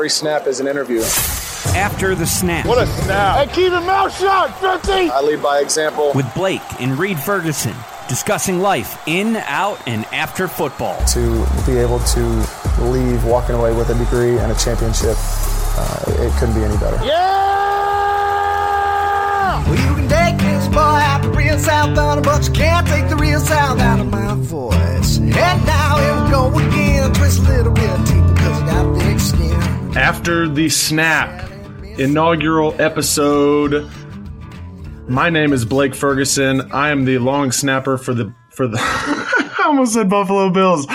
Every snap is an interview. After the snap. What a snap. Hey, keep your mouth shut, 50! I lead by example. With Blake and Reid Ferguson discussing life in, out, and after football. To be able to leave walking away with a degree and a championship, uh, it couldn't be any better. Yeah! Well, you can take this boy out the real south on but you can't take the real south out of my voice. And now here we go again, twist a little bit deep because I got thick skin. After the snap, inaugural episode. My name is Blake Ferguson. I am the long snapper for the for the I almost said Buffalo Bills.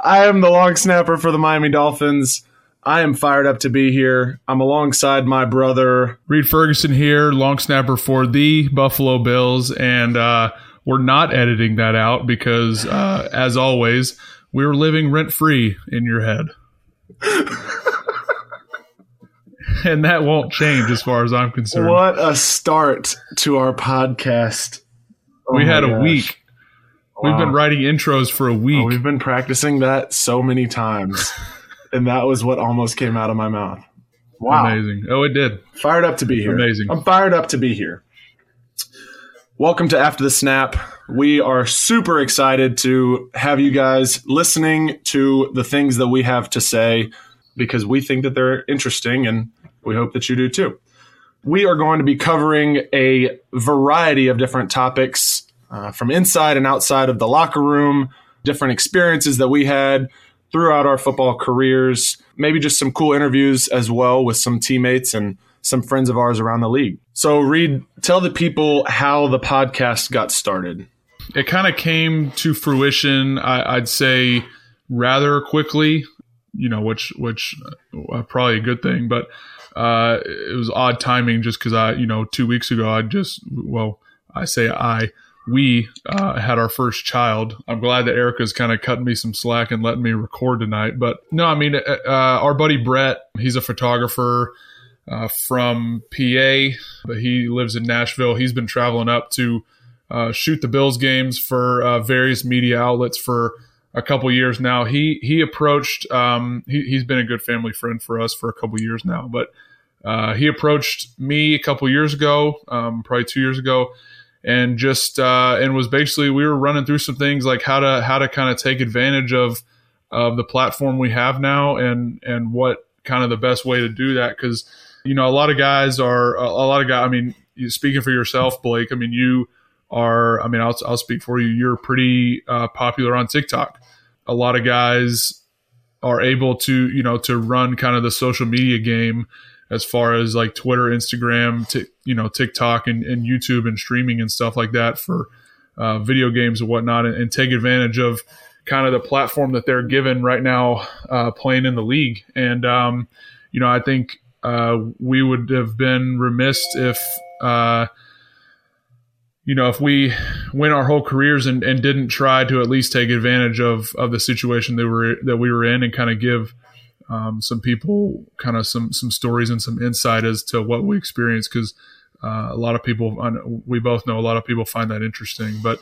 I am the long snapper for the Miami Dolphins. I am fired up to be here. I'm alongside my brother. Reid Ferguson here, long snapper for the Buffalo Bills, and uh, we're not editing that out because, uh, as always, we're living rent free in your head. and that won't change as far as I'm concerned. What a start to our podcast. Oh we had a gosh. week. We've been writing intros for a oh, week. Oh, we've been practicing that so many times. and that was what almost came out of my mouth. Wow. Amazing. Oh, it did. Fired up to be here. Amazing. I'm fired up to be here. Welcome to After the Snap. We are super excited to have you guys listening to the things that we have to say because we think that they're interesting and we hope that you do too. We are going to be covering a variety of different topics uh, from inside and outside of the locker room, different experiences that we had throughout our football careers, maybe just some cool interviews as well with some teammates and some friends of ours around the league. So, Reid, tell the people how the podcast got started. it kind of came to fruition I, i'd say rather quickly you know which which uh, probably a good thing but uh, it was odd timing just because i you know two weeks ago i just well i say i we uh, had our first child. I'm glad that erica's kind of cutting me some slack and letting me record tonight but no i mean uh, uh, our buddy brett he's a photographer uh, from pa but he lives in nashville. He's been traveling up to uh, shoot the Bills games for uh, various media outlets for a couple years now. He he approached. Um, he, he's been a good family friend for us for a couple years now, but uh, he approached me a couple years ago, um, probably two years ago, and just uh, and was basically we were running through some things like how to how to kind of take advantage of of the platform we have now and and what kind of the best way to do that because you know a lot of guys are a, a lot of guys. I mean, speaking for yourself, Blake. I mean you are i mean i'll, I'll speak for you you're pretty uh, popular on tiktok a lot of guys are able to you know to run kind of the social media game as far as like twitter instagram t- you know tiktok and, and youtube and streaming and stuff like that for uh, video games and whatnot and, and take advantage of kind of the platform that they're given right now uh, playing in the league. And um, you know i think uh, we would have been remiss if uh, you know, if we went our whole careers and, and didn't try to at least take advantage of, of the situation that we were that we were in and kind of give um, some people kind of some some stories and some insight as to what we experienced because uh, a lot of people we both know a lot of people find that interesting. But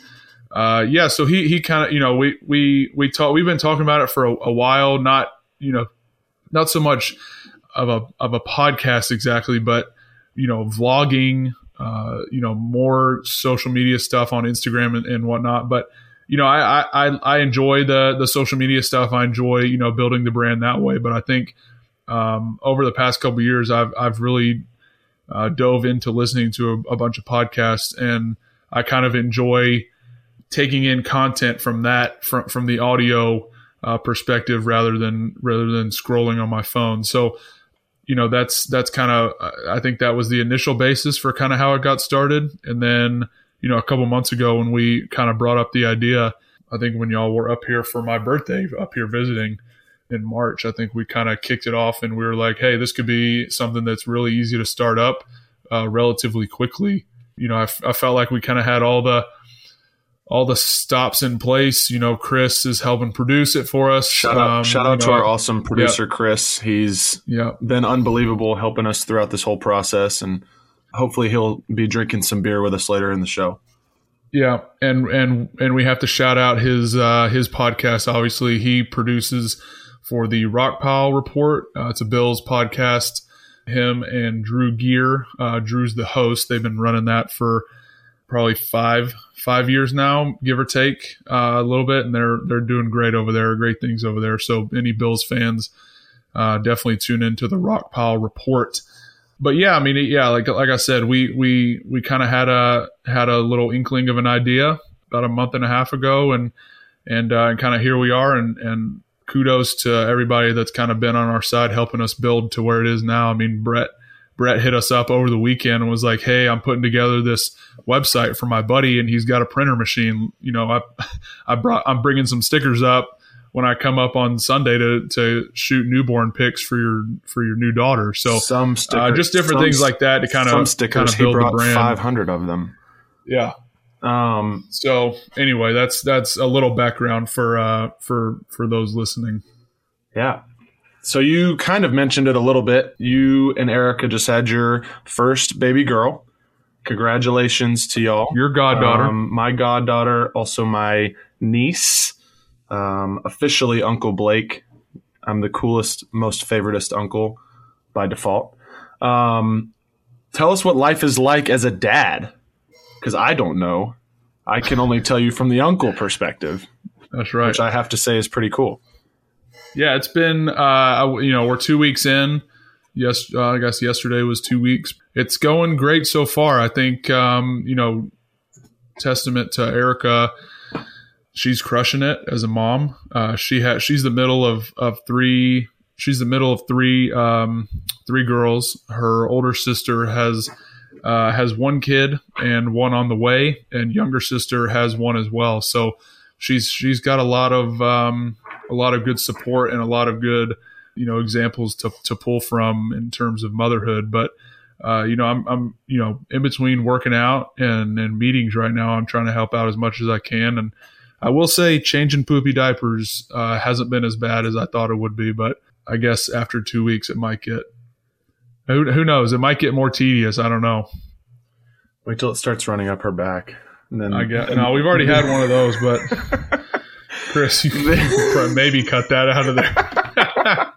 uh, yeah so he he kind of you know we we we talk we've been talking about it for a, a while not you know not so much of a of a podcast exactly but you know vlogging uh, you know, more social media stuff on Instagram and, and whatnot. But you know, I, I I enjoy the the social media stuff. I enjoy you know building the brand that way. But I think um, over the past couple years, I've I've really uh, dove into listening to a, a bunch of podcasts, and I kind of enjoy taking in content from that from from the audio uh, perspective rather than rather than scrolling on my phone. So you know that's that's kind of I think that was the initial basis for kind of how it got started, and then you know a couple months ago when we kind of brought up the idea, I think when y'all were up here for my birthday, up here visiting in March, I think we kind of kicked it off, and we were like, hey, this could be something that's really easy to start up uh, relatively quickly. You know, I, f- I felt like we kind of had all the all the stops in place. You know, Chris is helping produce it for us. Shout out, Um, shout out to know, our awesome producer, Chris. He's Yeah, been unbelievable helping us throughout this whole process. And hopefully he'll be drinking some beer with us later in the show. Yeah, and and and we have to shout out his uh, his podcast. Obviously, he produces for the Rockpile Report. Uh, it's a Bills podcast. Him and Drew Gear. Uh, Drew's the host. They've been running that for probably five five years now, give or take uh, a little bit, and they're they're doing great over there, great things over there. So any Bills fans, uh, definitely tune into the Rockpile Report. But yeah, I mean, yeah, like like I said, we we we kind of had a had a little inkling of an idea about a month and a half ago, and and uh, and kind of here we are, and and kudos to everybody that's kind of been on our side helping us build to where it is now. I mean, Brett Brett hit us up over the weekend and was like, "Hey, I'm putting together this website for my buddy, and he's got a printer machine. You know, I I brought I'm bringing some stickers up when I come up on Sunday to to shoot newborn pics for your for your new daughter. So some uh, stickers, just different some- things like that to kind some of stickers. kind of he brought brand. 500 of them. Yeah. Um, So anyway, that's that's a little background for uh for for those listening. Yeah. So you kind of mentioned it a little bit. You and Erica just had your first baby girl. Congratulations to y'all. Your goddaughter. Um, my goddaughter, also my niece, um, officially Uncle Blake. I'm the coolest, most favoritist uncle by default. Um, tell us what life is like as a dad, because I don't know. I can only tell you from the uncle perspective, that's right. which I have to say is pretty cool. Yeah, it's been uh you know, we're 2 weeks in. Yes, uh, I guess yesterday was 2 weeks. It's going great so far. I think um, you know, testament to Erica she's crushing it as a mom. Uh, she has she's the middle of of three she's the middle of three um, three girls. Her older sister has uh, has one kid and one on the way, and younger sister has one as well. So she's she's got a lot of um, a lot of good support and a lot of good you know examples to to pull from in terms of motherhood. But uh, you know, I'm I'm you know in between working out and and meetings right now. I'm trying to help out as much as I can and. I will say changing poopy diapers uh, hasn't been as bad as I thought it would be, but I guess after two weeks it might get. Who, who knows? It might get more tedious. I don't know. Wait till it starts running up her back. And then I guess no. We've already had one of those, but Chris, you maybe cut that out of there.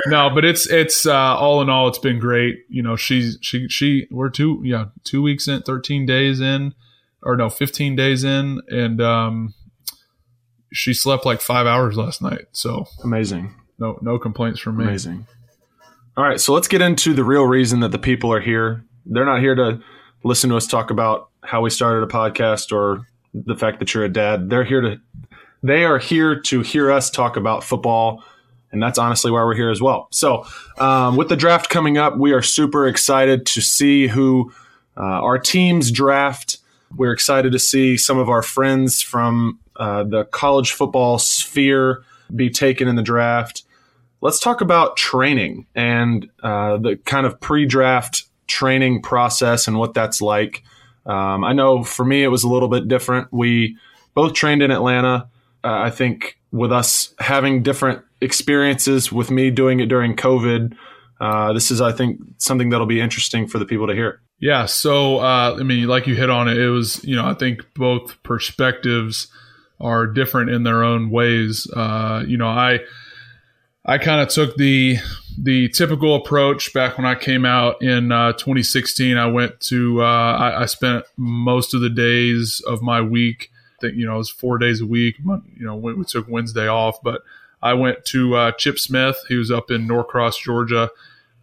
no, but it's it's uh, all in all, it's been great. You know, she's she she we're two yeah two weeks in, thirteen days in, or no, fifteen days in, and um, she slept like five hours last night. So amazing. no no complaints from me. Amazing. All right, so let's get into the real reason that the people are here. They're not here to listen to us talk about how we started a podcast or the fact that you're a dad. They're here to they are here to hear us talk about football, and that's honestly why we're here as well. So, um, with the draft coming up, we are super excited to see who uh, our teams draft. We're excited to see some of our friends from uh, the college football sphere be taken in the draft let's talk about training and uh, the kind of pre-draft training process and what that's like. Um, I know for me it was a little bit different. We both trained in Atlanta. Uh, I think with us having different experiences, with me doing it during COVID, uh, this is I think something that'll be interesting for the people to hear. Yeah. So, uh, I mean, like you hit on it, it was, you know, I think both perspectives are different in their own ways. Uh, you know, I, I kind of took the, the typical approach back when I came out in uh, 2016. I went to, uh, I, I spent most of the days of my week, think, you know, it was four days a week, you know, we, we took Wednesday off, but I went to uh, Chip Smith. He was up in Norcross, Georgia.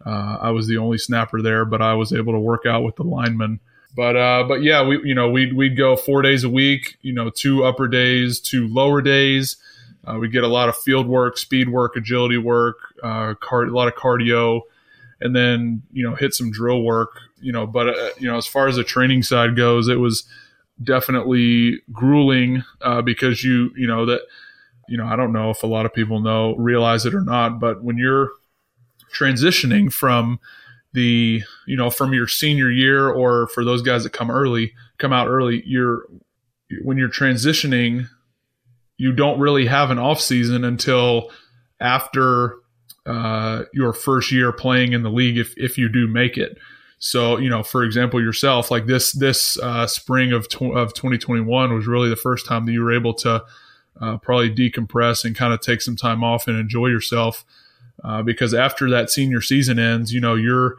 Uh, I was the only snapper there, but I was able to work out with the linemen. But uh, but yeah, we you know we'd we'd go four days a week. You know, two upper days, two lower days. Uh, we get a lot of field work, speed work, agility work, uh, a lot of cardio, and then you know hit some drill work. You know, but uh, you know as far as the training side goes, it was definitely grueling uh, because you you know that you know I don't know if a lot of people know realize it or not, but when you're transitioning from the you know from your senior year or for those guys that come early come out early you're when you're transitioning you don't really have an off season until after uh, your first year playing in the league if, if you do make it so you know for example yourself like this this uh, spring of, tw- of 2021 was really the first time that you were able to uh, probably decompress and kind of take some time off and enjoy yourself. Uh, because after that senior season ends, you know you're,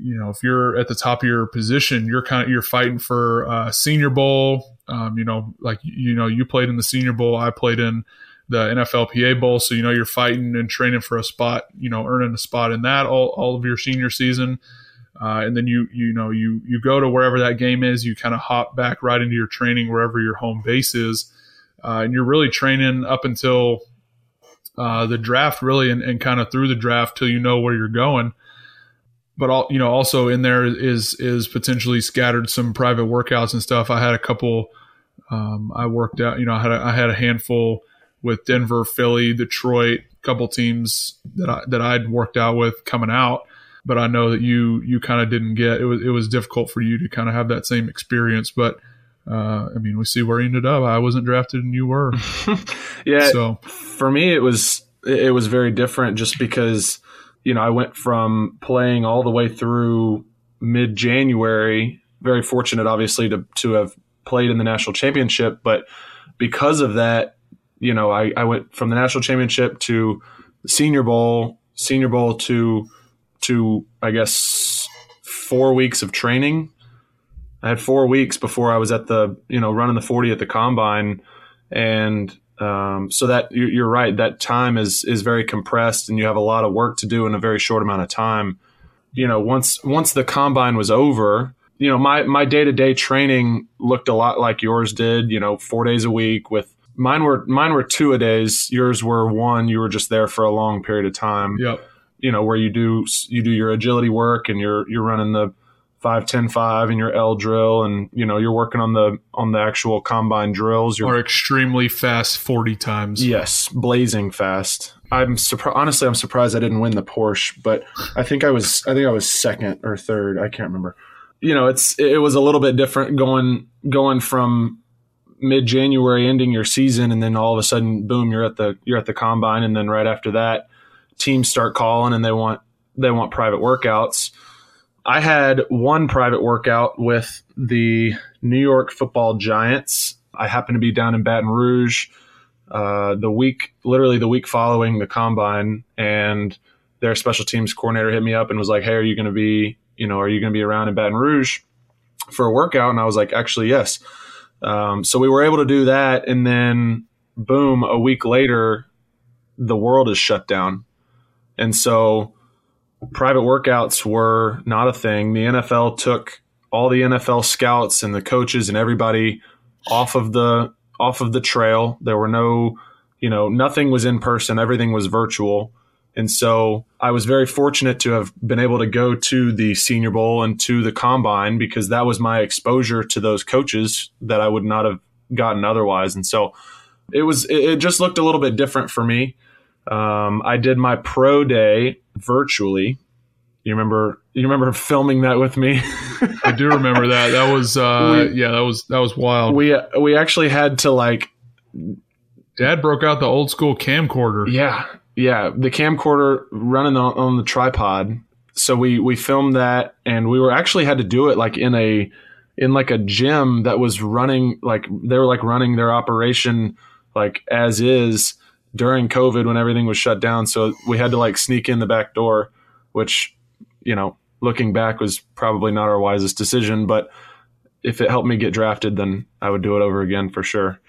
you know, if you're at the top of your position, you're kind of you're fighting for uh, Senior Bowl. Um, you know, like you know, you played in the Senior Bowl, I played in the NFLPA Bowl, so you know you're fighting and training for a spot. You know, earning a spot in that all, all of your senior season. Uh, and then you you know you you go to wherever that game is. You kind of hop back right into your training wherever your home base is, uh, and you're really training up until uh, the draft, really, and, and kind of through the draft till you know where you're going. But all you know, also in there is is potentially scattered some private workouts and stuff. I had a couple. Um, I worked out. You know, I had a, I had a handful with Denver, Philly, Detroit, a couple teams that I that I'd worked out with coming out but I know that you you kind of didn't get it was it was difficult for you to kind of have that same experience. But uh, I mean, we see where you ended up. I wasn't drafted, and you were. yeah. So for me, it was it was very different, just because you know I went from playing all the way through mid January. Very fortunate, obviously, to to have played in the national championship, but because of that, you know, I, I went from the national championship to the Senior Bowl, Senior Bowl to to I guess four weeks of training. I had four weeks before I was at the you know running the forty at the combine, and um, so that you're right. That time is is very compressed, and you have a lot of work to do in a very short amount of time. You know, once once the combine was over, you know my my day to day training looked a lot like yours did. You know, four days a week with mine were mine were two a days. Yours were one. You were just there for a long period of time. Yep you know where you do you do your agility work and you're you're running the 5 10 5 and your L drill and you know you're working on the on the actual combine drills. You're extremely fast 40 times. Yes blazing fast. I'm surprised honestly I'm surprised I didn't win the Porsche but I think I was I think I was second or third. I can't remember. You know it's it was a little bit different going going from mid January ending your season and then all of a sudden boom you're at the you're at the combine and then right after that teams start calling and they want they want private workouts. I had one private workout with the New York Football Giants. I happened to be down in Baton Rouge uh, the week, literally the week following the combine, and their special teams coordinator hit me up and was like, "Hey, are you going to be, you know, are you going to be around in Baton Rouge for a workout?" And I was like, "Actually, yes." Um, so we were able to do that, and then boom, a week later, the world is shut down and so private workouts were not a thing. The NFL took all the NFL scouts and the coaches and everybody off of the off of the trail. There were no, you know, nothing was in person. Everything was virtual. And so I was very fortunate to have been able to go to the Senior Bowl and to the Combine because that was my exposure to those coaches that I would not have gotten otherwise. And so it was it just looked a little bit different for me. Um, I did my pro day virtually. You remember? You remember filming that with me? I do remember that. That was uh, we, yeah, that was that was wild. We we actually had to like. Dad broke out the old school camcorder. Yeah, yeah, the camcorder running on, on the tripod. So we we filmed that, and we were actually had to do it like in a in like a gym that was running like they were like running their operation like as is during COVID when everything was shut down. So we had to like sneak in the back door, which, you know, looking back was probably not our wisest decision. But if it helped me get drafted, then I would do it over again for sure.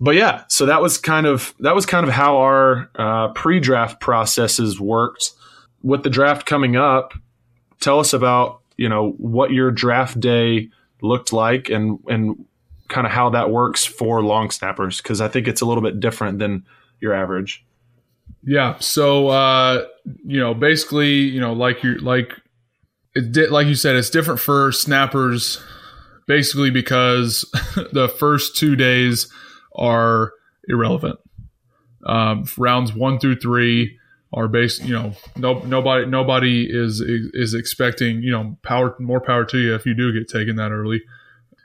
But yeah, so that was kind of that was kind of how our uh, pre-draft processes worked. With the draft coming up, tell us about you know what your draft day looked like and and kind of how that works for long snappers because I think it's a little bit different than your average. Yeah. So uh, you know, basically, you know, like you like it did like you said, it's different for snappers basically because the first two days are irrelevant. Um, rounds one through three are based, you know, no, nobody, nobody is, is expecting, you know, power, more power to you if you do get taken that early.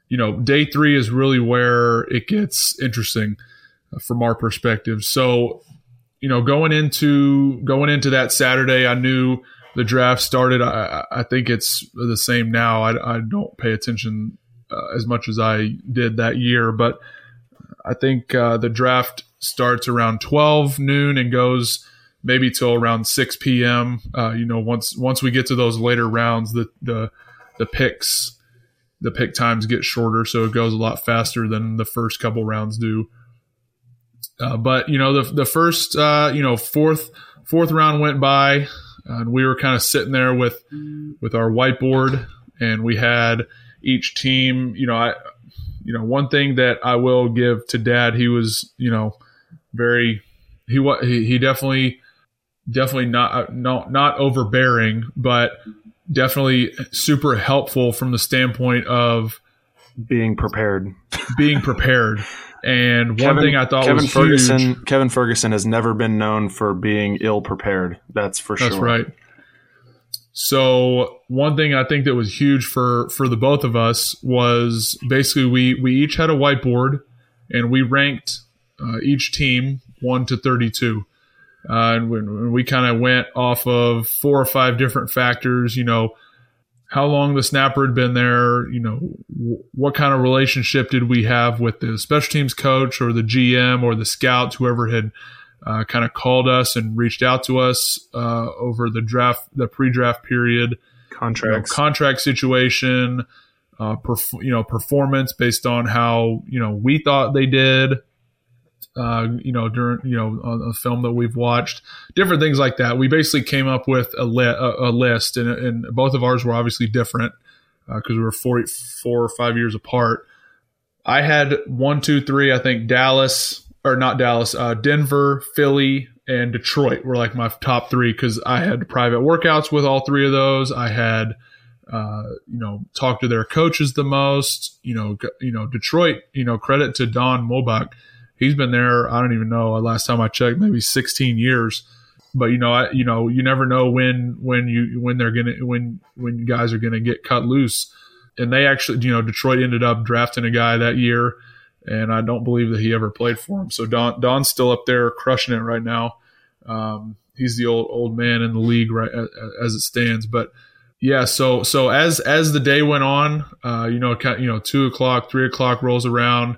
You know, day three is really where it gets interesting from our perspective. So, you know, going into going into that Saturday, I knew the draft started. I, I think it's the same now. I, I don't pay attention uh, as much as I did that year, but I think uh, the draft starts around 12 noon and goes maybe till around 6 p.m. Uh, you know, once once we get to those later rounds, the the the picks the pick times get shorter, so it goes a lot faster than the first couple rounds do. Uh, but you know, the the first uh, you know fourth fourth round went by, and we were kind of sitting there with with our whiteboard, and we had each team. You know, I you know one thing that I will give to Dad, he was you know very he was he, he definitely definitely not not not overbearing, but definitely super helpful from the standpoint of being prepared. being prepared. And one Kevin, thing I thought Kevin was Ferguson. huge. Kevin Ferguson has never been known for being ill prepared. That's for That's sure. right. So one thing I think that was huge for for the both of us was basically we we each had a whiteboard and we ranked uh, each team one to thirty two. Uh, and we kind of went off of four or five different factors, you know, how long the snapper had been there, you know, w- what kind of relationship did we have with the special teams coach or the GM or the scouts, whoever had uh, kind of called us and reached out to us uh, over the draft, the pre-draft period, you know, contract situation, uh, perf- you know, performance based on how you know we thought they did. Uh, you know, during you know on a film that we've watched, different things like that. We basically came up with a, li- a, a list, and, and both of ours were obviously different because we were four, four or five years apart. I had one, two, three. I think Dallas or not Dallas, uh, Denver, Philly, and Detroit were like my top three because I had private workouts with all three of those. I had, uh, you know, talked to their coaches the most. You know, you know, Detroit. You know, credit to Don Muhlbach. He's been there. I don't even know. Last time I checked, maybe 16 years. But you know, I, you know, you never know when when you when they're gonna when when guys are gonna get cut loose. And they actually, you know, Detroit ended up drafting a guy that year and I don't believe that he ever played for him. So Don Don's still up there crushing it right now. Um, he's the old old man in the league right as it stands. But yeah, so so as as the day went on, uh, you know, you know, two o'clock, three o'clock rolls around,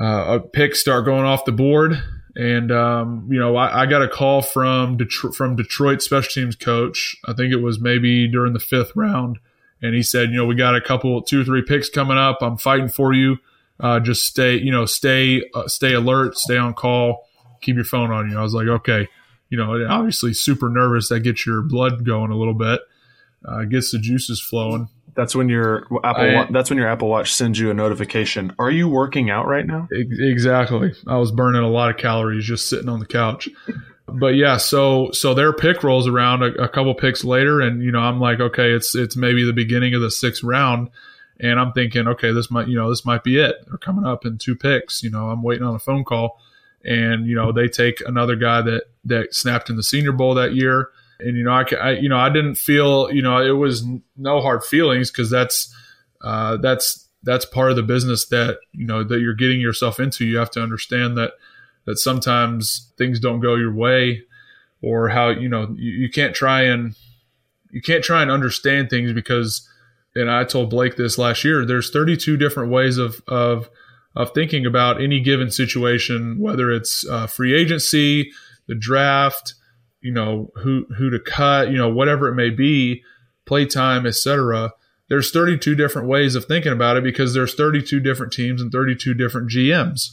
uh, picks start going off the board. And um, you know, I, I, got a call from Detroit, from Detroit special teams coach. I think it was maybe during the fifth round, and he said, you know, we got a couple, two or three picks coming up. I'm fighting for you. Uh, just stay, you know, stay, uh, stay alert, stay on call, keep your phone on you. I was like, okay, you know, obviously super nervous. That gets your blood going a little bit, uh, gets the juices flowing. That's when your Apple. I- Wa- that's when your Apple Watch sends you a notification. Are you working out right now? Exactly. I was burning a lot of calories just sitting on the couch. But yeah, so so their pick rolls around a, a couple picks later, and you know I'm like, okay, it's it's maybe the beginning of the sixth round, and I'm thinking, okay, this might you know this might be it. They're coming up in two picks. You know, I'm waiting on a phone call, and you know they take another guy that that snapped in the Senior Bowl that year, and you know I, I you know I didn't feel you know it was no hard feelings because that's uh, that's that's part of the business that you know that you're getting yourself into. You have to understand that that sometimes things don't go your way, or how you know you, you can't try and you can't try and understand things because. And I told Blake this last year. There's 32 different ways of of of thinking about any given situation, whether it's uh, free agency, the draft, you know who who to cut, you know whatever it may be, playtime, etc. There's 32 different ways of thinking about it because there's 32 different teams and 32 different GMs.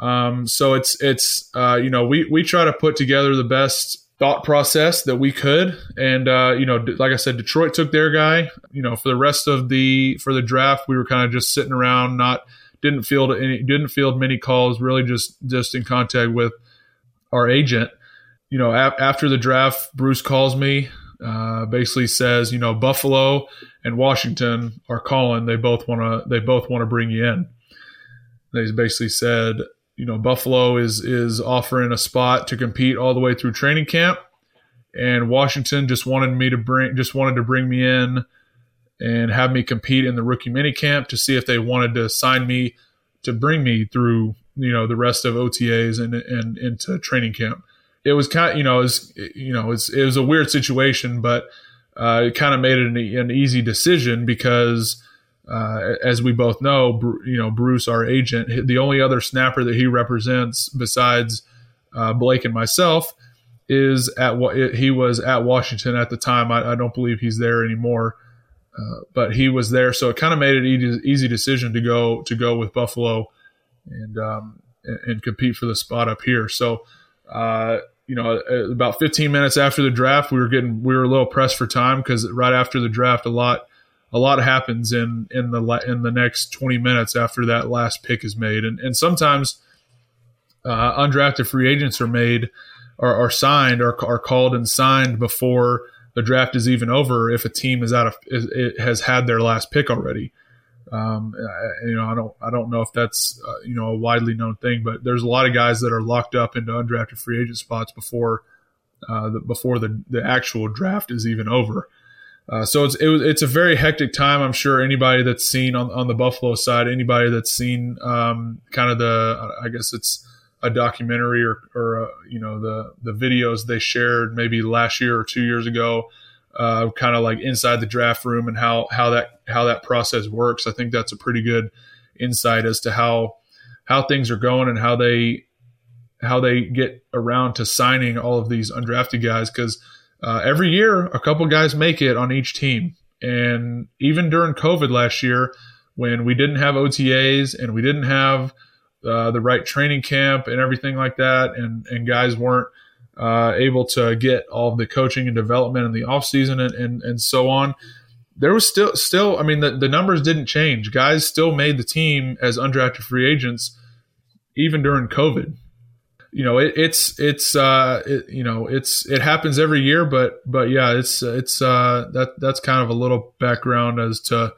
Um, so it's it's uh, you know we we try to put together the best thought process that we could, and uh, you know like I said, Detroit took their guy. You know for the rest of the for the draft, we were kind of just sitting around, not didn't field any didn't field many calls, really just just in contact with our agent. You know af- after the draft, Bruce calls me, uh, basically says you know Buffalo and Washington are calling. They both want to they both want to bring you in. They basically said you know Buffalo is is offering a spot to compete all the way through training camp, and Washington just wanted me to bring just wanted to bring me in and have me compete in the rookie mini camp to see if they wanted to sign me to bring me through you know the rest of OTAs and and into training camp. It was kind of, you know it was you know it's it was a weird situation, but uh, it kind of made it an, an easy decision because uh, as we both know, you know Bruce, our agent, the only other snapper that he represents besides uh, Blake and myself is at what he was at Washington at the time. I, I don't believe he's there anymore, uh, but he was there, so it kind of made it easy, easy decision to go to go with Buffalo and um, and compete for the spot up here. So. Uh, you know, about 15 minutes after the draft, we were getting we were a little pressed for time because right after the draft, a lot a lot happens in in the in the next 20 minutes after that last pick is made, and and sometimes uh, undrafted free agents are made or are signed or are called and signed before the draft is even over if a team is out of it has had their last pick already. Um, you know, I don't, I don't know if that's uh, you know a widely known thing, but there's a lot of guys that are locked up into undrafted free agent spots before uh, the, before the the actual draft is even over. Uh, so it's it it's a very hectic time. I'm sure anybody that's seen on, on the Buffalo side, anybody that's seen um, kind of the I guess it's a documentary or or uh, you know the the videos they shared maybe last year or two years ago uh, kind of like inside the draft room and how how that how that process works. I think that's a pretty good insight as to how how things are going and how they how they get around to signing all of these undrafted guys because uh, every year a couple guys make it on each team and even during covid last year when we didn't have otas and we didn't have uh, the right training camp and everything like that and and guys weren't uh, able to get all of the coaching and development in the offseason and, and, and so on. There was still, still, I mean, the, the numbers didn't change. Guys still made the team as undrafted free agents, even during COVID. You know, it, it's, it's, uh, it, you know, it's, it happens every year, but, but yeah, it's, it's, uh, that, that's kind of a little background as to,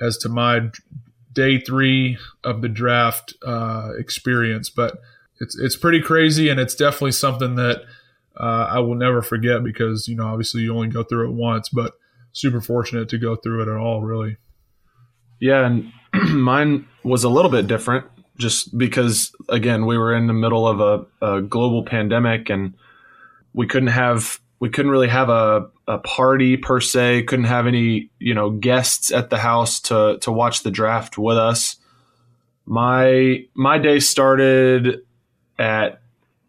as to my day three of the draft, uh, experience. But, it's it's pretty crazy, and it's definitely something that uh, I will never forget because you know obviously you only go through it once, but super fortunate to go through it at all, really. Yeah, and mine was a little bit different, just because again we were in the middle of a, a global pandemic, and we couldn't have we couldn't really have a, a party per se couldn't have any you know guests at the house to to watch the draft with us my my day started at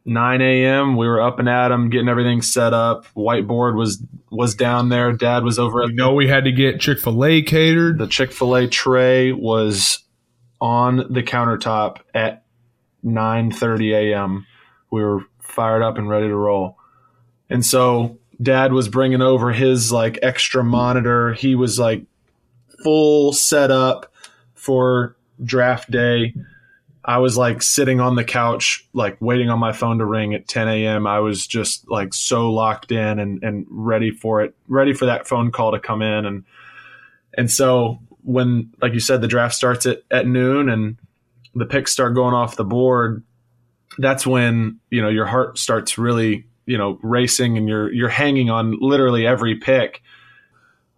9 a.m. We were up and at at 'em, getting everything set up. Whiteboard was was down there. Dad was over. You know, we had to get Chick Fil A catered. The Chick Fil A tray was on the countertop at 9:30 a.m. We were fired up and ready to roll, and so Dad was bringing over his like extra monitor. He was like full setup for draft day I was like sitting on the couch, like waiting on my phone to ring at 10 a.m. I was just like so locked in and, and ready for it, ready for that phone call to come in. And, and so when, like you said, the draft starts at, at noon and the picks start going off the board, that's when, you know, your heart starts really, you know, racing and you're, you're hanging on literally every pick.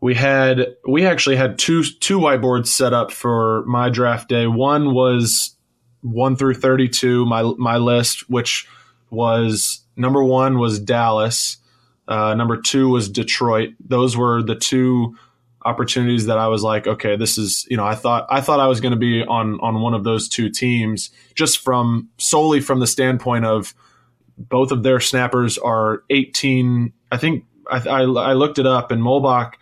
We had, we actually had two, two whiteboards set up for my draft day. One was 1 through 32, my my list, which was number one was Dallas, uh, number two was Detroit. Those were the two opportunities that I was like, okay, this is you know I thought I thought I was going to be on on one of those two teams just from solely from the standpoint of both of their snappers are 18. I think I, I, I looked it up and Muhlbach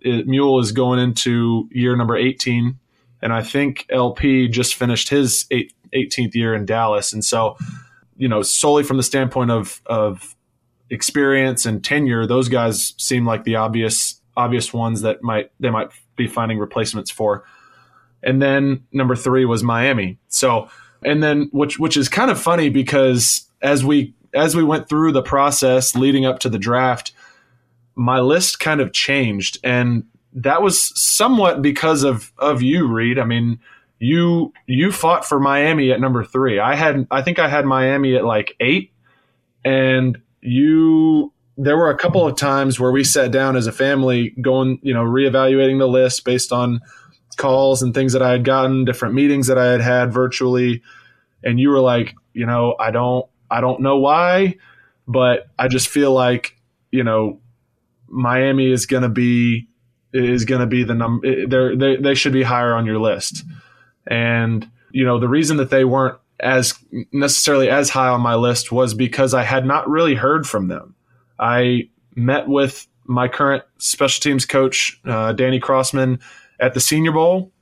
it, Mule is going into year number 18 and I think LP just finished his eight, 18th year in Dallas. And so, you know, solely from the standpoint of, of experience and tenure, those guys seem like the obvious, obvious ones that might, they might be finding replacements for. And then number three was Miami. So, and then which, which is kind of funny because as we, as we went through the process leading up to the draft, my list kind of changed and that was somewhat because of of you Reid. I mean, you you fought for Miami at number three. I had I think I had Miami at like eight, and you there were a couple of times where we sat down as a family going you know reevaluating the list based on calls and things that I had gotten, different meetings that I had had virtually, and you were like, you know, I don't I don't know why, but I just feel like you know Miami is going to be is going to be the number. Eh, they they should be higher on your list, and you know the reason that they weren't as necessarily as high on my list was because I had not really heard from them. I met with my current special teams coach, uh, Danny Crossman, at the Senior Bowl.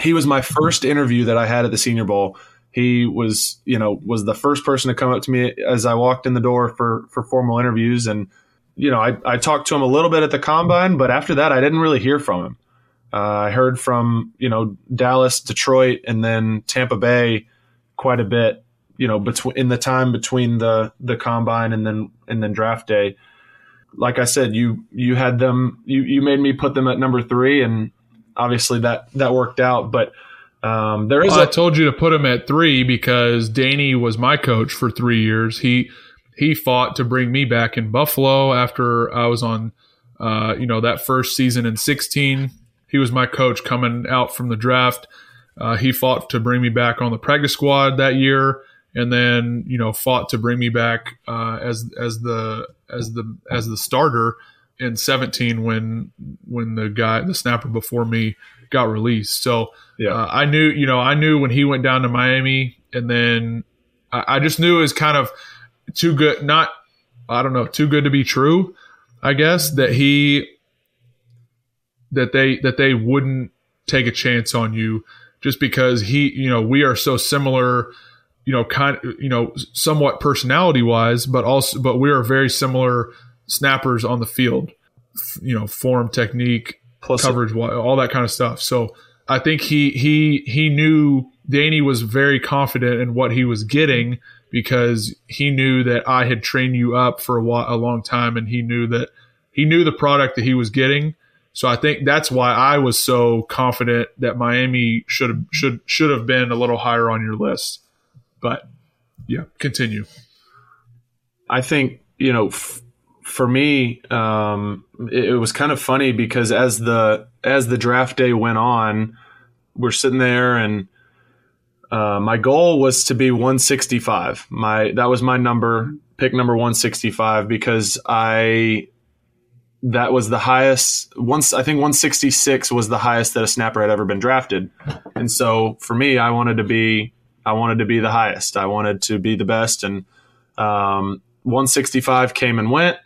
He was my first interview that I had at the Senior Bowl. He was, you know, was the first person to come up to me as I walked in the door for for formal interviews, and you know, I, I talked to him a little bit at the combine, but after that, I didn't really hear from him. Uh, I heard from you know Dallas, Detroit, and then Tampa Bay quite a bit. You know, between in the time between the the combine and then and then draft day. Like I said, you you had them. You you made me put them at number three, and obviously that that worked out. But um, there is. Well, a- I told you to put him at three because Danny was my coach for three years. He he fought to bring me back in Buffalo after I was on, uh, you know, that first season in sixteen. He was my coach coming out from the draft. Uh, he fought to bring me back on the practice squad that year, and then you know fought to bring me back uh, as as the as the as the starter in 17 when when the guy the snapper before me got released. So Yeah. uh, I knew you know I knew when he went down to Miami, and then I, I just knew it was kind of too good not I don't know too good to be true. I guess that he that they that they wouldn't take a chance on you just because he you know we are so similar you know kind you know somewhat personality wise but also but we are very similar snappers on the field you know form technique Plus- coverage all that kind of stuff. So i think he he he knew danny was very confident in what he was getting because he knew that i had trained you up for a, while, a long time and he knew that he knew the product that he was getting so I think that's why I was so confident that Miami should have should should have been a little higher on your list. But yeah, continue. I think you know, f- for me, um, it, it was kind of funny because as the as the draft day went on, we're sitting there, and uh, my goal was to be 165. My that was my number, pick number 165, because I that was the highest. Once I think 166 was the highest that a snapper had ever been drafted, and so for me, I wanted to be I wanted to be the highest. I wanted to be the best, and um, 165 came and went.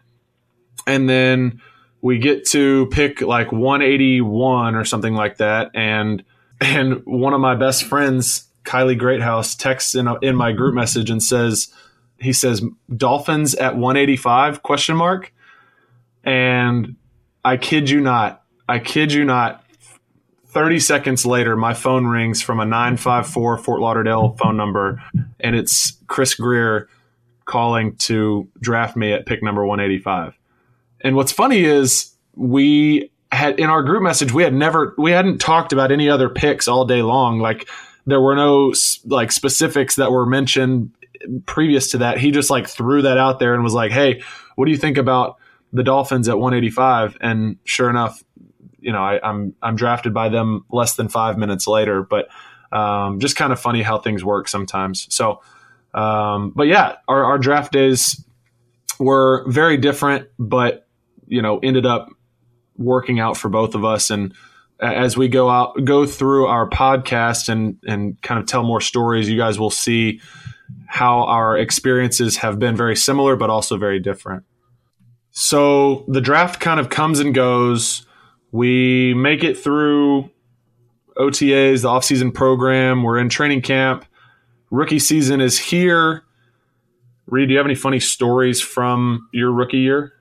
And then we get to pick like 181 or something like that. And and one of my best friends, Kylie Greathouse, texts in, a, in my group message and says, he says, Dolphins at 185 question mark. And I kid you not, I kid you not, 30 seconds later, my phone rings from a 954 Fort Lauderdale phone number, and it's Chris Grier calling to draft me at pick number 185. And what's funny is we had in our group message, we had never, we hadn't talked about any other picks all day long. Like there were no like specifics that were mentioned previous to that. He just like threw that out there and was like, Hey, what do you think about the Dolphins at 185? And sure enough, you know, I, I'm I'm drafted by them less than five minutes later. But um, just kind of funny how things work sometimes. So, um, but yeah, our, our draft days were very different, but you know, ended up working out for both of us. And as we go out, go through our podcast and and kind of tell more stories, you guys will see how our experiences have been very similar, but also very different. So the draft kind of comes and goes. We make it through OTAs, the offseason program. We're in training camp. Rookie season is here. Reid, do you have any funny stories from your rookie year?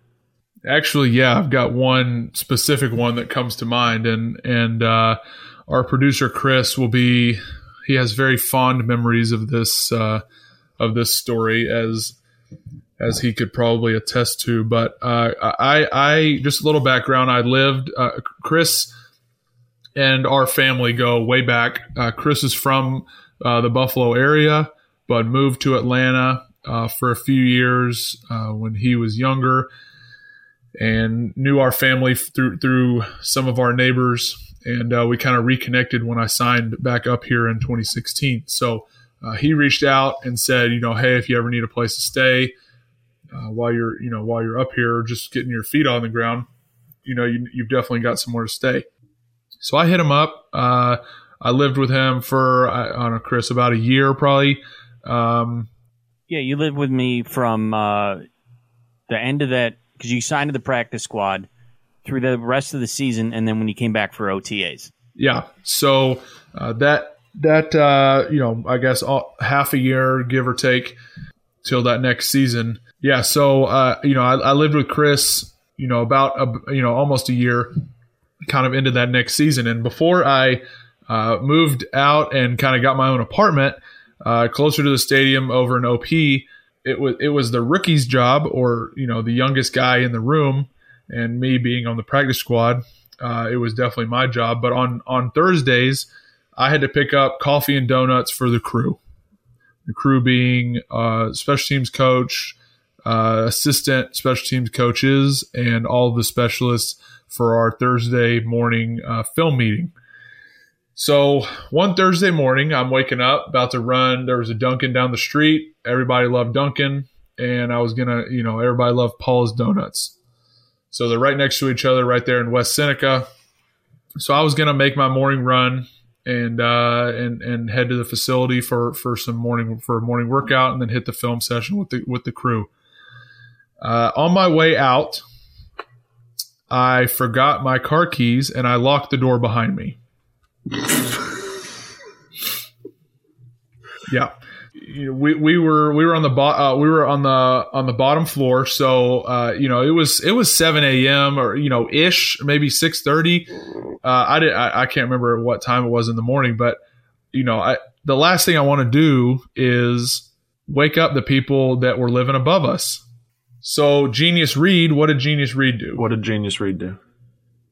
Actually, yeah, I've got one specific one that comes to mind, and and uh, our producer Chris will be. He has very fond memories of this uh, of this story, as as he could probably attest to. But uh, I, I just a little background. I lived. Uh, Chris and our family go way back. Uh, Chris is from uh, the Buffalo area, but moved to Atlanta uh, for a few years uh, when he was younger and knew our family through through some of our neighbors, and we kind of reconnected when I signed back up here in 2016. So uh, he reached out and said, you know, hey, if you ever need a place to stay uh, while you're you know while you're up here, just getting your feet on the ground, you know you, you've definitely got somewhere to stay. So I hit him up. Uh, I lived with him for I, I don't know, Chris, about a year probably. Um, Yeah, you lived with me from uh, the end of that because you signed to the practice squad through the rest of the season, and then when you came back for OTAs. yeah. So uh, that that uh, you know, I guess all, half a year, give or take, till that next season. Yeah. So uh, you know, I, I lived with Chris, you know, about a, you know almost a year, kind of into that next season, and before I uh, moved out and kind of got my own apartment uh, closer to the stadium over in OP. It was it was the rookie's job, or you know, the youngest guy in the room, and me being on the practice squad, uh, it was definitely my job. But on on Thursdays, I had to pick up coffee and donuts for the crew. The crew being uh, special teams coach, uh, assistant special teams coaches, and all the specialists for our Thursday morning uh, film meeting. So one Thursday morning, I'm waking up, about to run. There was a Dunkin' down the street. Everybody loved Dunkin', and I was gonna, you know, everybody loved Paula's Donuts. So they're right next to each other, right there in West Seneca. So I was gonna make my morning run and uh, and and head to the facility for for some morning for a morning workout, and then hit the film session with the with the crew. Uh, on my way out, I forgot my car keys and I locked the door behind me. yeah. You know, we, we were we were on the bo- uh, we were on the on the bottom floor, so uh, you know it was it was seven a.m. or you know ish, maybe six thirty. Uh, I did I, I can't remember what time it was in the morning, but you know I the last thing I want to do is wake up the people that were living above us. So Genius Reid, what did Genius Reid do? What did Genius Reid do?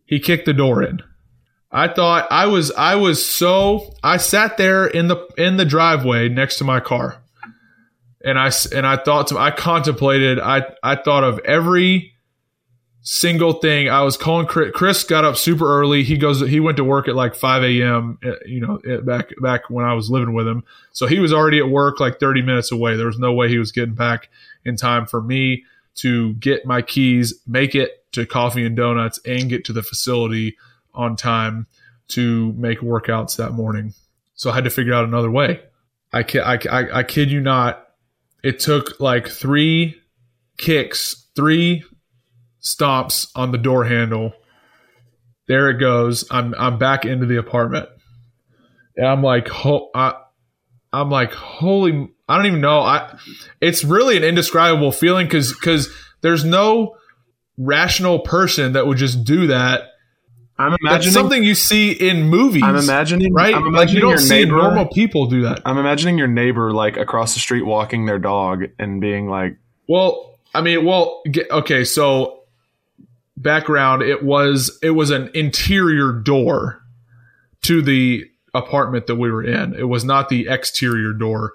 He kicked the door in. I thought I was I was so I sat there in the in the driveway next to my car, and I and I thought to I contemplated I I thought of every single thing. I was calling Chris. Chris got up super early. He goes he went to work at like five a.m. uh, You know uh, back back when I was living with him, so he was already at work like thirty minutes away. There was no way he was getting back in time for me to get my keys, make it to Coffee and Donuts, and get to the facility on time to make workouts that morning. So I had to figure out another way. I, I, I, I kid you not. It took like three kicks, three stomps on the door handle. There it goes. I'm, I'm back into the apartment. And I'm like, ho- I, I'm like, holy, I don't even know. I, it's really an indescribable feeling because, because there's no rational person that would just do that I'm that's imagining something you see in movies. I'm imagining right? I'm like you don't see neighbor- normal people do that. I'm imagining your neighbor like across the street walking their dog and being like, Well, I mean, well, get, okay, so background, it was it was an interior door to the apartment that we were in. It was not the exterior door.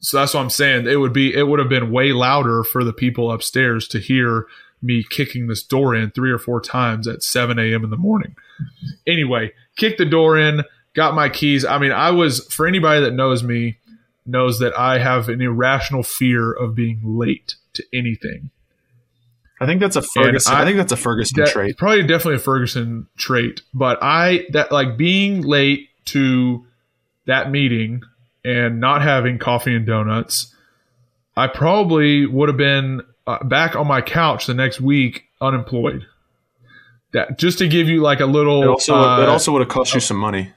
So that's what I'm saying. It would be it would have been way louder for the people upstairs to hear me kicking this door in three or four times at 7 a.m. in the morning. Anyway, kicked the door in, got my keys. I mean, I was for anybody that knows me knows that I have an irrational fear of being late to anything. I think that's a Ferguson. I, I- think that's a Ferguson That- trait. Probably definitely a Ferguson trait, but I that like being late to that meeting and not having coffee and donuts, I probably would have been uh, back on my couch the next week unemployed. That just to give you like a little It also uh, it also would have cost you some money.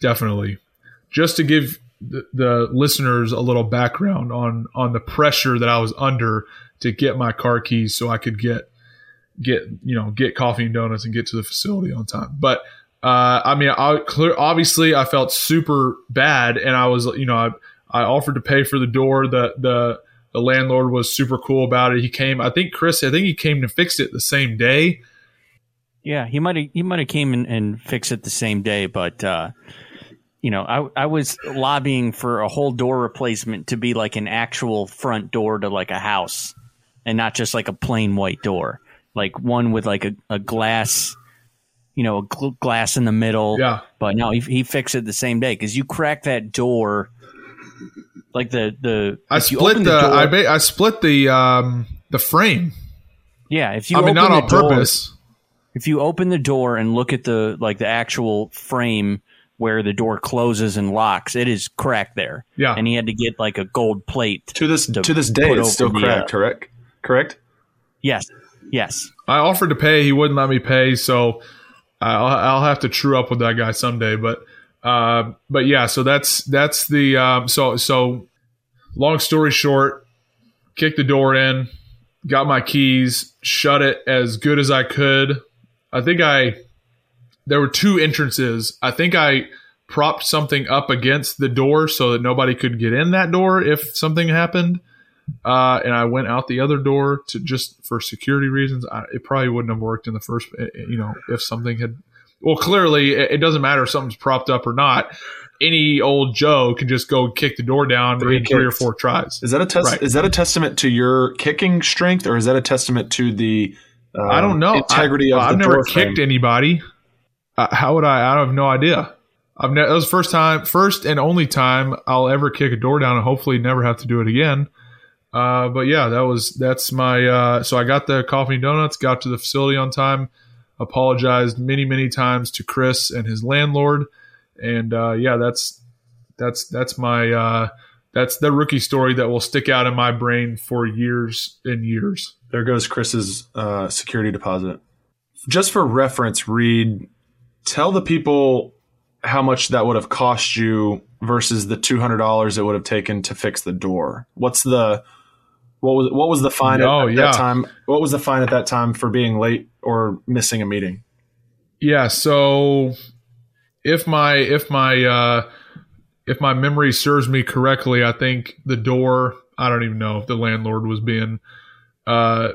definitely just to give the, the listeners a little background on on the pressure that I was under to get my car keys so I could get get you know get coffee and donuts and get to the facility on time. But uh, I mean, I clear obviously I felt super bad, and I was you know I I offered to pay for the door. The the the landlord was super cool about it. He came. I think Chris. I think he came to fix it the same day. Yeah, he might have he might have came and, and fixed it the same day, but uh, you know, I I was lobbying for a whole door replacement to be like an actual front door to like a house, and not just like a plain white door, like one with like a, a glass, you know, a gl- glass in the middle. Yeah. But no, he he fixed it the same day because you crack that door, like the the I split open the, door- I ba- I split the um the frame. yeah if you I mean, open not the on door- purpose. If you open the door and look at the like the actual frame where the door closes and locks, it is cracked there. Yeah. and he had to get like a gold plate. To this to to this day, it's over still the, cracked. uh, correct. Correct. Yes, yes. I offered to pay. He wouldn't let me pay, so I'll, I'll have to true up with that guy someday. But uh, but yeah, so that's that's the um, so so. Long story short, kicked the door in, got my keys, shut it as good as I could. I think I there were two entrances. I think I propped something up against the door so that nobody could get in that door if something happened uh, and I went out the other door to just for security reasons. I, it probably wouldn't have worked in the first, eh, eh, you know, if something had. Well, clearly, it, doesn't matter if something's propped up or not. Any old Joe can just go kick the door down Three in three or four tries. Is that a test? Right. Is that a testament to your kicking strength, or is that a testament to the? Um, I don't know. integrity I, of I've never kicked frame. anybody. Uh, how would I? I have no idea. I've ne- that was first time, first and only time I'll ever kick a door down, and hopefully never have to do it again. Uh, but yeah, that was that's my. Uh, so I got the coffee and donuts, got to the facility on time, apologized many many times to Chris and his landlord, and uh, yeah, that's that's that's my uh, that's the rookie story that will stick out in my brain for years and years. There goes Chris's uh, security deposit. Just for reference, Reid, tell the people how much that would have cost you versus the two hundred dollars it would have taken to fix the door. What's the what was what was the fine Oh, at, yeah. that time? What was the fine at that time for being late or missing a meeting? Yeah, so if my if my uh if my memory serves me correctly, I think the door I don't even know if the landlord was being uh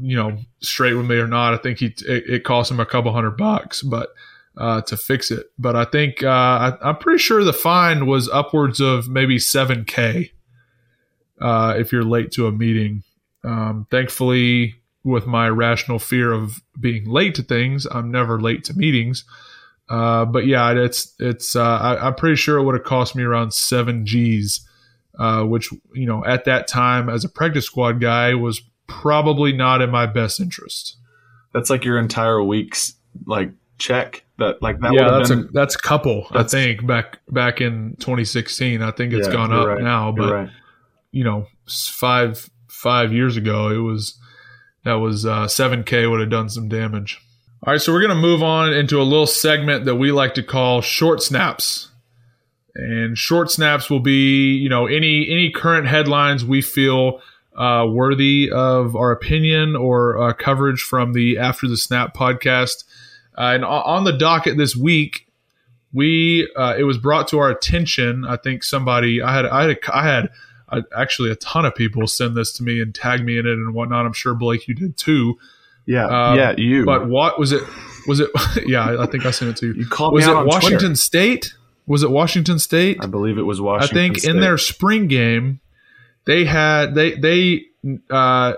you know straight with me or not. I think he it, it cost him a couple hundred bucks, but uh to fix it. But I think uh I, I'm pretty sure the fine was upwards of maybe 7k uh if you're late to a meeting. Um thankfully with my rational fear of being late to things, I'm never late to meetings. Uh, but yeah, it's it's. Uh, I, I'm pretty sure it would have cost me around seven G's, uh, which you know at that time as a practice squad guy was probably not in my best interest. That's like your entire week's like check. That like that yeah, that's been. a that's a couple. That's- I think back back in 2016. I think it's Yeah, gone up right. now, but right. You know five five years ago it was that was uh, 7k would have done some damage. All right so we're to move on into a little segment that we like to call short snaps. And short snaps will be you know any any current headlines we feel uh, worthy of our opinion or uh, coverage from the after the snap podcast. Uh, and on the docket this week we uh, it was brought to our attention i think somebody i had i had a, i had uh, actually a ton of people send this to me and tag me in it and whatnot i'm sure blake you did too Yeah, Um, yeah, you. but what was it was it yeah i think i sent it to you You called was me it out on washington Twitter. state was it washington state I believe it was Washington. I think State. in their spring game, they had they they uh,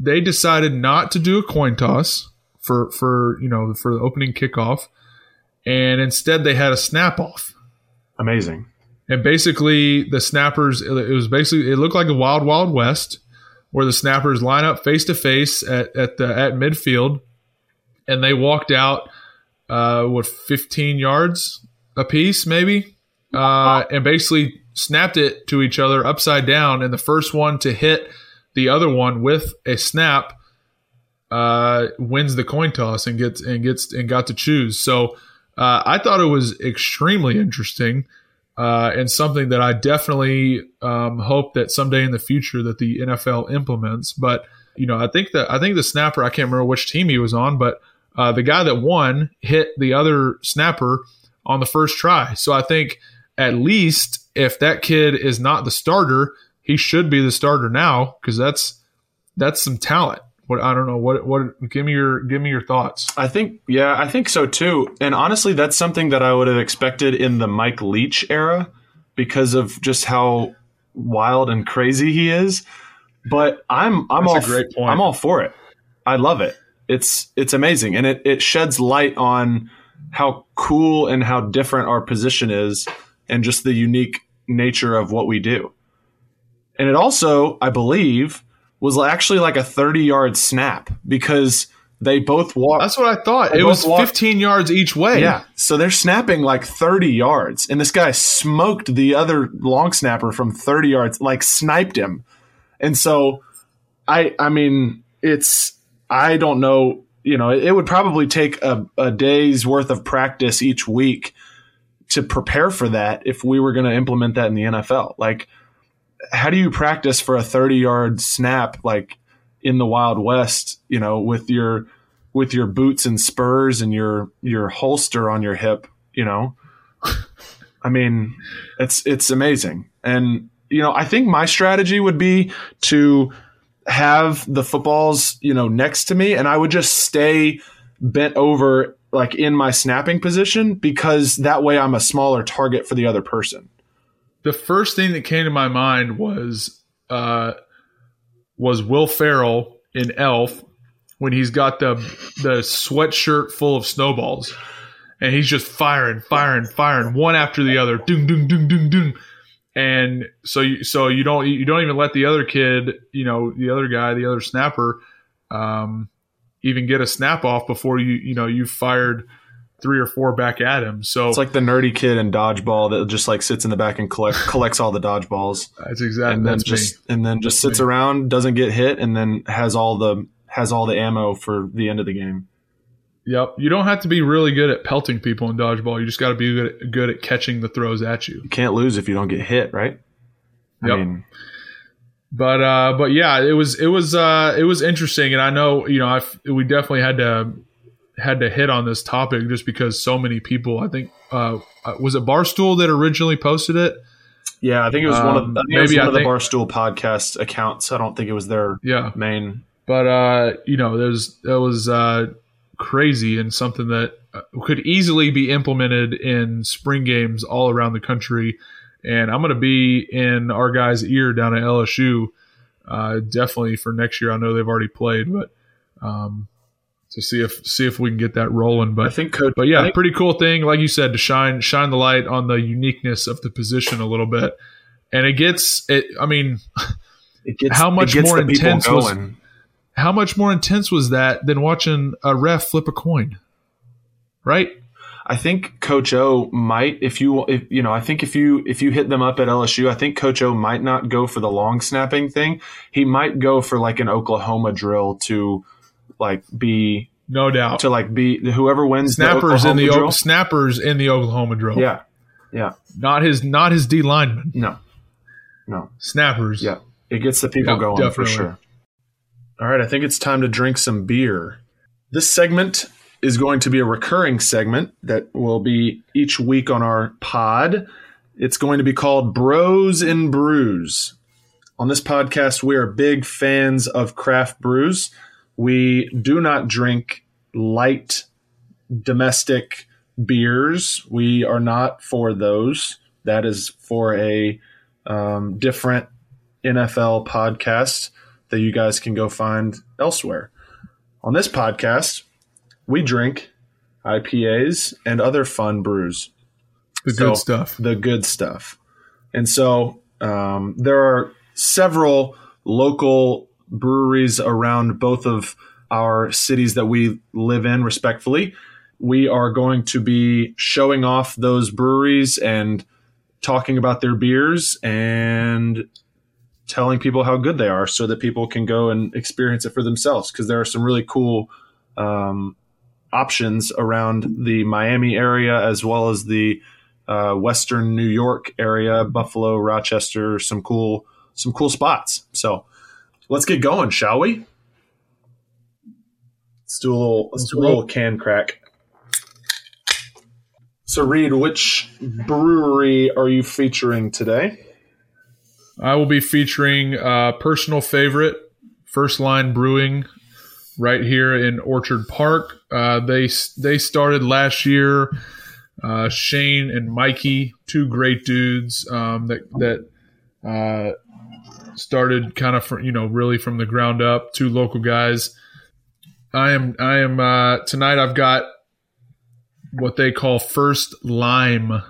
they decided not to do a coin toss for for you know for the opening kickoff, and instead they had a snap off. amazing. And basically, the snappers it was basically it looked like a wild wild west, where the snappers line up face to face at at the at midfield, and they walked out uh, what 15 yards a piece maybe, uh, and basically snapped it to each other upside down. And the first one to hit the other one with a snap uh, wins the coin toss and gets and gets and got to choose. So uh, I thought it was extremely interesting uh, and something that I definitely um, hope that someday in the future that the NFL implements. But you know, I think that I think the snapper I can't remember which team he was on, but uh, the guy that won hit the other snapper on the first try. So I think at least if that kid is not the starter, he should be the starter now because that's that's some talent. What I don't know what what give me your give me your thoughts. I think, yeah, I think so too. And honestly, that's something that I would have expected in the Mike Leach era because of just how wild and crazy he is. But I'm I'm That's all great point. I'm all for it. I love it. It's it's amazing, and it it sheds light on how cool and how different our position is, and just the unique nature of what we do. And it also, I believe, was actually like a 30 yard snap because They both walked. That's what I thought. It was both walk- 15 yards each way. Yeah. So they're snapping like 30 yards, and this guy smoked the other long snapper from 30 yards, like sniped him. And so I I mean, it's I don't know, you know, it, would probably take a, a day's worth of practice each week to prepare for that if we were going to implement that in the NFL. Like how do you practice for a 30 yard snap like in the Wild West, you know, with your with your boots and spurs and your your holster on your hip, you know. I mean, it's it's amazing. And you know, I think my strategy would be to have the footballs, you know, next to me and I would just stay bent over like in my snapping position because that way I'm a smaller target for the other person. The first thing that came to my mind was uh, was Will Ferrell in Elf when he's got the the sweatshirt full of snowballs and he's just firing, firing, firing one after the other, doom, doom, doom, doom, doom. And so you so you don't you don't even let the other kid, you know, the other guy, the other snapper, um, even get a snap off before you you know you've fired three or four back at him. So It's like the nerdy kid in dodgeball that just like sits in the back and collect, collects all the dodgeballs. that's exactly and then that's just me. and then just sits around, doesn't get hit, and then has all the has all the ammo for the end of the game. Yep. You don't have to be really good at pelting people in dodgeball. You just got to be good at, good at catching the throws at you. You can't lose if you don't get hit, right? I Yep. mean, But uh, but yeah, it was it was uh, it was interesting, and I know you know I we definitely had to had to hit on this topic just because so many people. I think uh, was it Barstool that originally posted it. yeah, I think it was one of Um, think it was maybe one I of the Barstool podcast accounts. I don't think it was their Yeah, main. but uh, you know, there's that was uh, crazy and something that uh, could easily be implemented in spring games all around the country. And I'm going to be in our guy's ear down at LSU, uh, definitely for next year. I know they've already played, but um, to see if see if we can get that rolling. But I think coach. but yeah, think- pretty cool thing, like you said, to shine shine the light on the uniqueness of the position a little bit. And it gets it. I mean, it gets, how much gets more the people intense was- how much more intense was that than watching a ref flip a coin? Right? I think Coach O might, if you, if you know, I think if you if you hit them up at LSU, I think Coach O might not go for the long snapping thing. He might go for like an Oklahoma drill to like be No doubt. to like be whoever wins Snappers the in the Oklahoma O- drill. snappers in the Oklahoma drill. Yeah, yeah, Not his not his D lineman. no, no, Snappers. yeah. It gets the people Yeah, going definitely. for sure. All right, I think it's time to drink some beer. This segment is going to be a recurring segment that will be each week on our pod. It's going to be called Bros and Brews. On this podcast, we are big fans of craft brews. We do not drink light domestic beers. We are not for those. That is for a um, different NFL podcast that you guys can go find elsewhere. On this podcast, we drink IPAs and other fun brews The So- good stuff. the good stuff. And so um, there are several local breweries around both of our cities that we live in, respectfully. We are going to be showing off those breweries and talking about their beers and telling people how good they are so that people can go and experience it for themselves because there are some really cool um, options around the Miami area as well as the uh, Western New York area, Buffalo, Rochester, some cool some cool spots. So let's get going, shall we? Let's do a little let's, do a little can crack. So Reid, which brewery are you featuring today? I will be featuring uh, personal favorite, First Line Brewing, right here in Orchard Park. Uh, they they started last year. Uh, Shane and Mikey, two great dudes um, that that uh, started kind of from, you know really from the ground up. Two local guys. I am I am uh, tonight. I've got what they call First Lime, uh,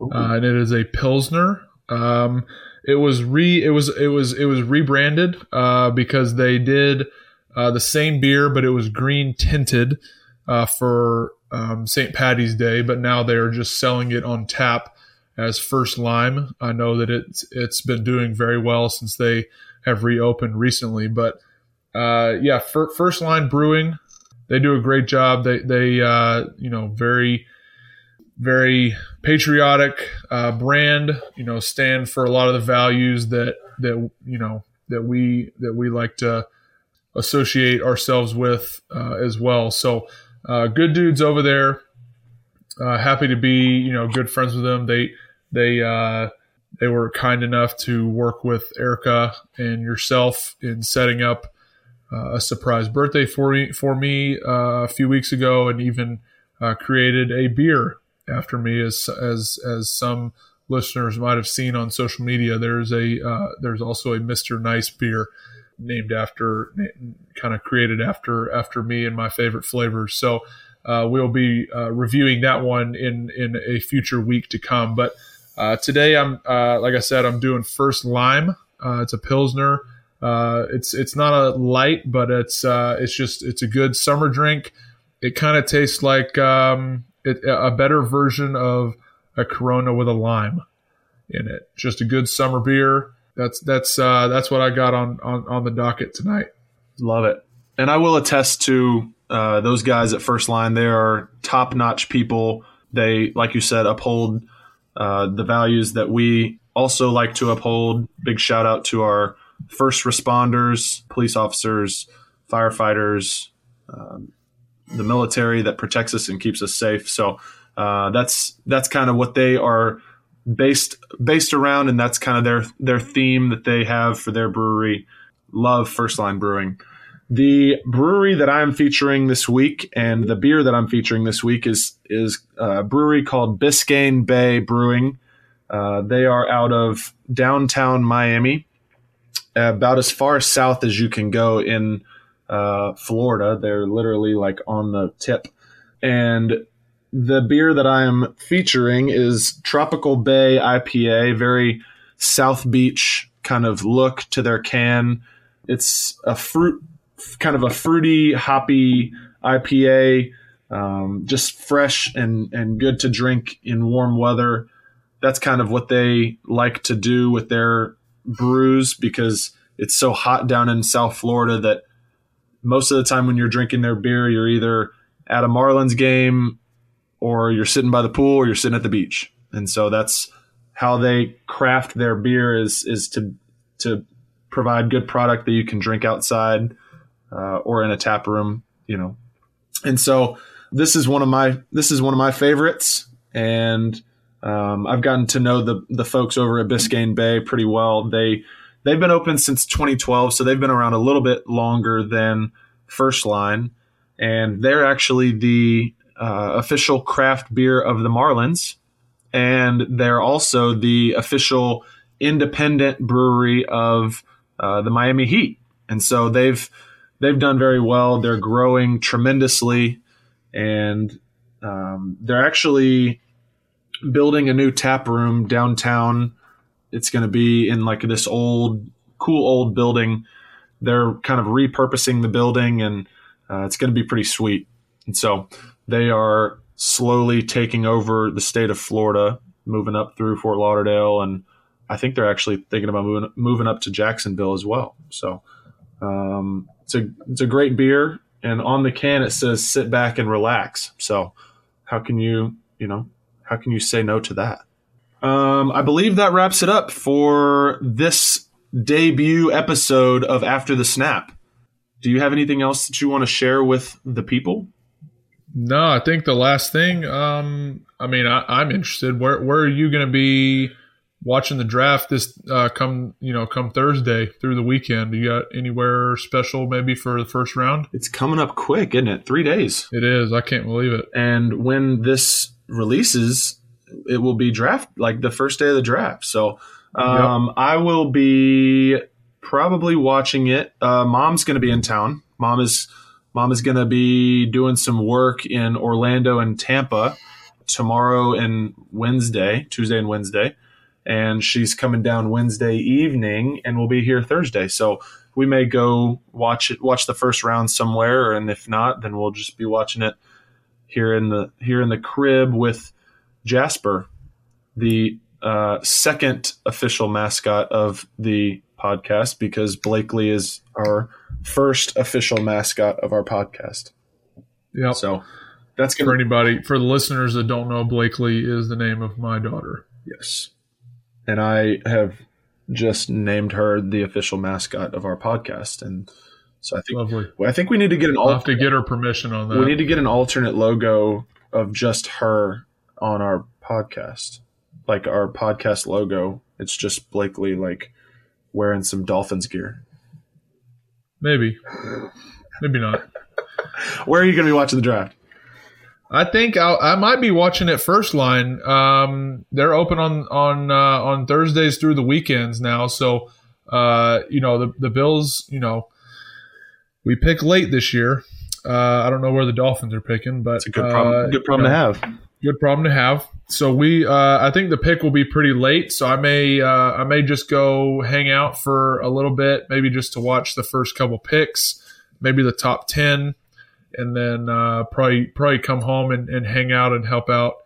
and it is a pilsner. Um, it was re it was it was it was rebranded uh, because they did uh, the same beer, but it was green tinted uh, for um, St. Patty's Day. But now they are just selling it on tap as First Lime. I know that it's it's been doing very well since they have reopened recently. But uh, yeah, First Line Brewing, they do a great job. They they uh, you know very very patriotic uh, brand. You know, stand for a lot of the values that that you know that we that we like to associate ourselves with uh, as well. So, uh, good dudes over there. Uh, happy to be you know good friends with them. They they uh, they were kind enough to work with Erica and yourself in setting up uh, a surprise birthday for me for me uh, a few weeks ago, and even created a beer after me, as as as some listeners might have seen on social media. There's a uh, there's also a Mister Nice beer named after kind of created after after me and my favorite flavors. So uh, we'll be uh, reviewing that one in in a future week to come. But uh, today I'm uh, like I said I'm doing first lime. Uh, it's a pilsner. it's it's not a light, but it's it's just it's a good summer drink. It kind of tastes like um, it, a better version of a Corona with a lime in it. Just a good summer beer. That's that's uh, that's what I got on, on on the docket tonight. Love it, and I will attest to uh, those guys at First Line. They are top notch people. They, like you said, uphold uh, the values that we also like to uphold. Big shout out to our first responders, police officers, firefighters, um, the military that protects us and keeps us safe. So uh, that's that's kind of what they are based based around, and that's kind of their their theme that they have for their brewery. Love First Line Brewing. The brewery that I'm featuring this week and the beer that I'm featuring this week is is a brewery called Biscayne Bay Brewing. Uh, they are out of downtown Miami, about as far south as you can go in uh, Florida. They're literally like on the tip. And the beer that I am featuring is Tropical Bay IPA, very South Beach kind of look to their can. It's a fruit, kind of a fruity, hoppy IPA, um, just fresh and, and good to drink in warm weather. That's kind of what they like to do with their brews because it's so hot down in South Florida that most of the time when you're drinking their beer, you're either at a Marlins game or you're sitting by the pool or you're sitting at the beach. And so that's how they craft their beer is is to to provide good product that you can drink outside uh, or in a tap room, you know. And so this is one of my this is one of my favorites, and um, I've gotten to know the the folks over at Biscayne Bay pretty well. They They've been open since 2012, so they've been around a little bit longer than First Line, and they're actually the uh, official craft beer of the Marlins, and they're also the official independent brewery of uh, the Miami Heat, and so they've they've done very well. They're growing tremendously, and um, they're actually building a new tap room downtown it's going to be in like this old, cool old building. They're kind of repurposing the building, and uh, it's going to be pretty sweet. And so they are slowly taking over the state of Florida, moving up through Fort Lauderdale, and I think they're actually thinking about moving moving up to Jacksonville as well. So um, it's a it's a great beer, and on the can it says "sit back and relax." So how can you you know how can you say no to that? Um, I believe that wraps it up for this debut episode of After the Snap. Do you have anything else that you want to share with the people? No, I think the last thing. Um, I mean, I, am interested. Where where are you going to be watching the draft this uh, come you know come Thursday through the weekend? You got anywhere special maybe for the first round? It's coming up quick, isn't it? Three days. It is. I can't believe it. And when this releases, it will be draft like the first day of the draft. So um, yep. I will be probably watching it. Uh, Mom's going to be in town. Mom is mom is going to be doing some work in Orlando and Tampa tomorrow and Wednesday, Tuesday and Wednesday, and she's coming down Wednesday evening, and we'll be here Thursday. So we may go watch it, watch the first round somewhere, and if not, then we'll just be watching it here in the here in the crib with Jasper, the uh, second official mascot of the podcast, because Blakely is our first official mascot of our podcast. Yeah. So that's for gonna anybody, for the listeners that don't know, Blakely is the name of my daughter. yes, and I have just named her the official mascot of our podcast, and so I think Lovely. I think we need to get an I'll have to get her permission on that. we need to get an alternate logo of just her on our podcast, like our podcast logo. It's just Blakely like wearing some Dolphins gear. Maybe. Maybe not. Where are you going to be watching the draft? I think I'll, I might be watching it first line. Um, they're open on on uh, on Thursdays through the weekends now, so uh, you know the the Bills. You know, we pick late this year. Uh, I don't know where the Dolphins are picking, but It's a good problem. uh, good problem you to have. Good problem to have. So we, uh, I think the pick will be pretty late. So I may, uh, I may just go hang out for a little bit, maybe just to watch the first couple picks, maybe the top ten, and then uh, probably probably come home and, and hang out and help out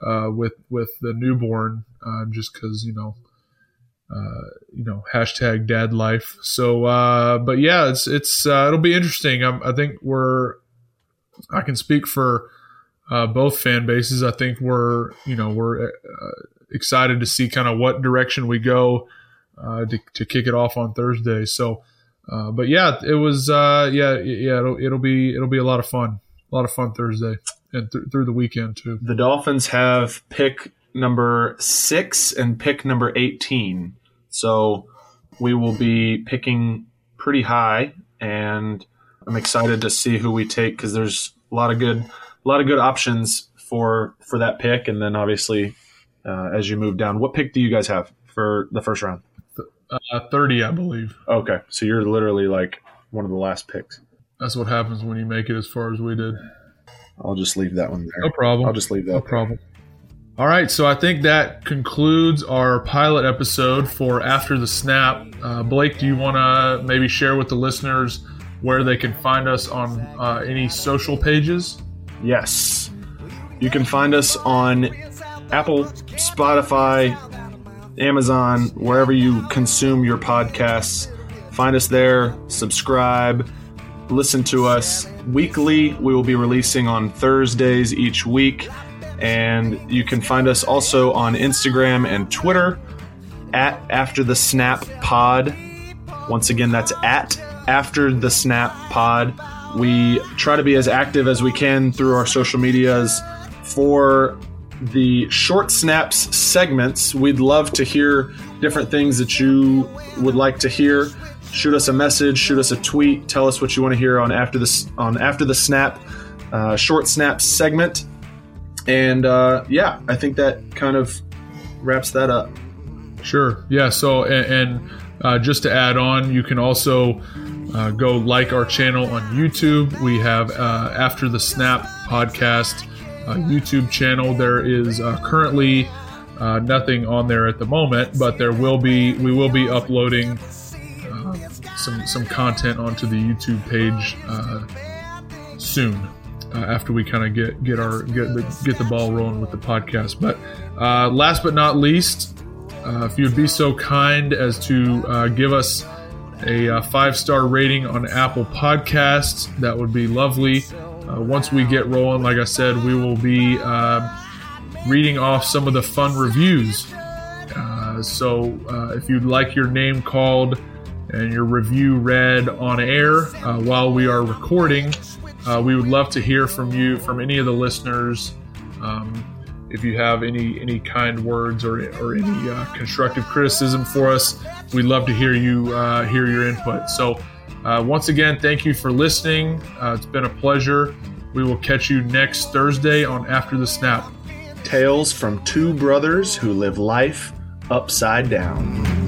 uh, with with the newborn, uh, just because you know, uh, you know, hashtag dad life. So, uh, but yeah, it's it's uh, it'll be interesting. i I think we're, I can speak for uh, both fan bases. I think we're you know we're excited to see kind of what direction we go uh, to, to kick it off on Thursday. So, uh, but yeah, it was uh, yeah yeah it'll, it'll be it'll be a lot of fun, a lot of fun Thursday and th- through the weekend too. The Dolphins have pick number six and pick number 18. So we will be picking pretty high, and I'm excited to see who we take because there's a lot of good, a lot of good options for for that pick. And then obviously, uh, as you move down, what pick do you guys have for the first round? Uh, Thirty, I believe. Okay, so you're literally like one of the last picks. That's what happens when you make it as far as we did. I'll just leave that one there. No problem. I'll just leave that. No problem. All right, so I think that concludes our pilot episode for After the Snap. Uh, Blake, do you want to maybe share with the listeners where they can find us on uh, any social pages? Yes. You can find us on Apple, Spotify, Amazon, wherever you consume your podcasts. Find us there, subscribe, listen to us weekly. We will be releasing on Thursdays each week. And you can find us also on Instagram and Twitter at After the Snap Pod. Once again, that's at After the Snap Pod. We try to be as active as we can through our social medias for the short snaps segments. We'd love to hear different things that you would like to hear. Shoot us a message, shoot us a tweet, tell us what you want to hear on after this on after the snap uh, short snaps segment. And uh, yeah, I think that kind of wraps that up. Sure. Yeah. So, and, and uh, just to add on, you can also uh, go like our channel on YouTube. We have uh, After the Snap podcast uh, YouTube channel. There is uh, currently uh, nothing on there at the moment, but there will be. We will be uploading uh, some some content onto the YouTube page uh, soon. Uh, after we kind of get get our get the get the ball rolling with the podcast, but last but not least, if you'd be so kind as to give us a five star rating on Apple Podcasts, that would be lovely. Uh, once we get rolling, like I said, we will be uh, reading off some of the fun reviews. Uh, so uh, if you'd like your name called and your review read on air while we are recording, we would love to hear from you, from any of the listeners. Um, if you have any any kind words or, or any uh, constructive criticism for us, we'd love to hear you uh, hear your input. So, uh, once again, thank you for listening. Uh, it's been a pleasure. We will catch you next Thursday on After the Snap. Tales from two brothers who live life upside down.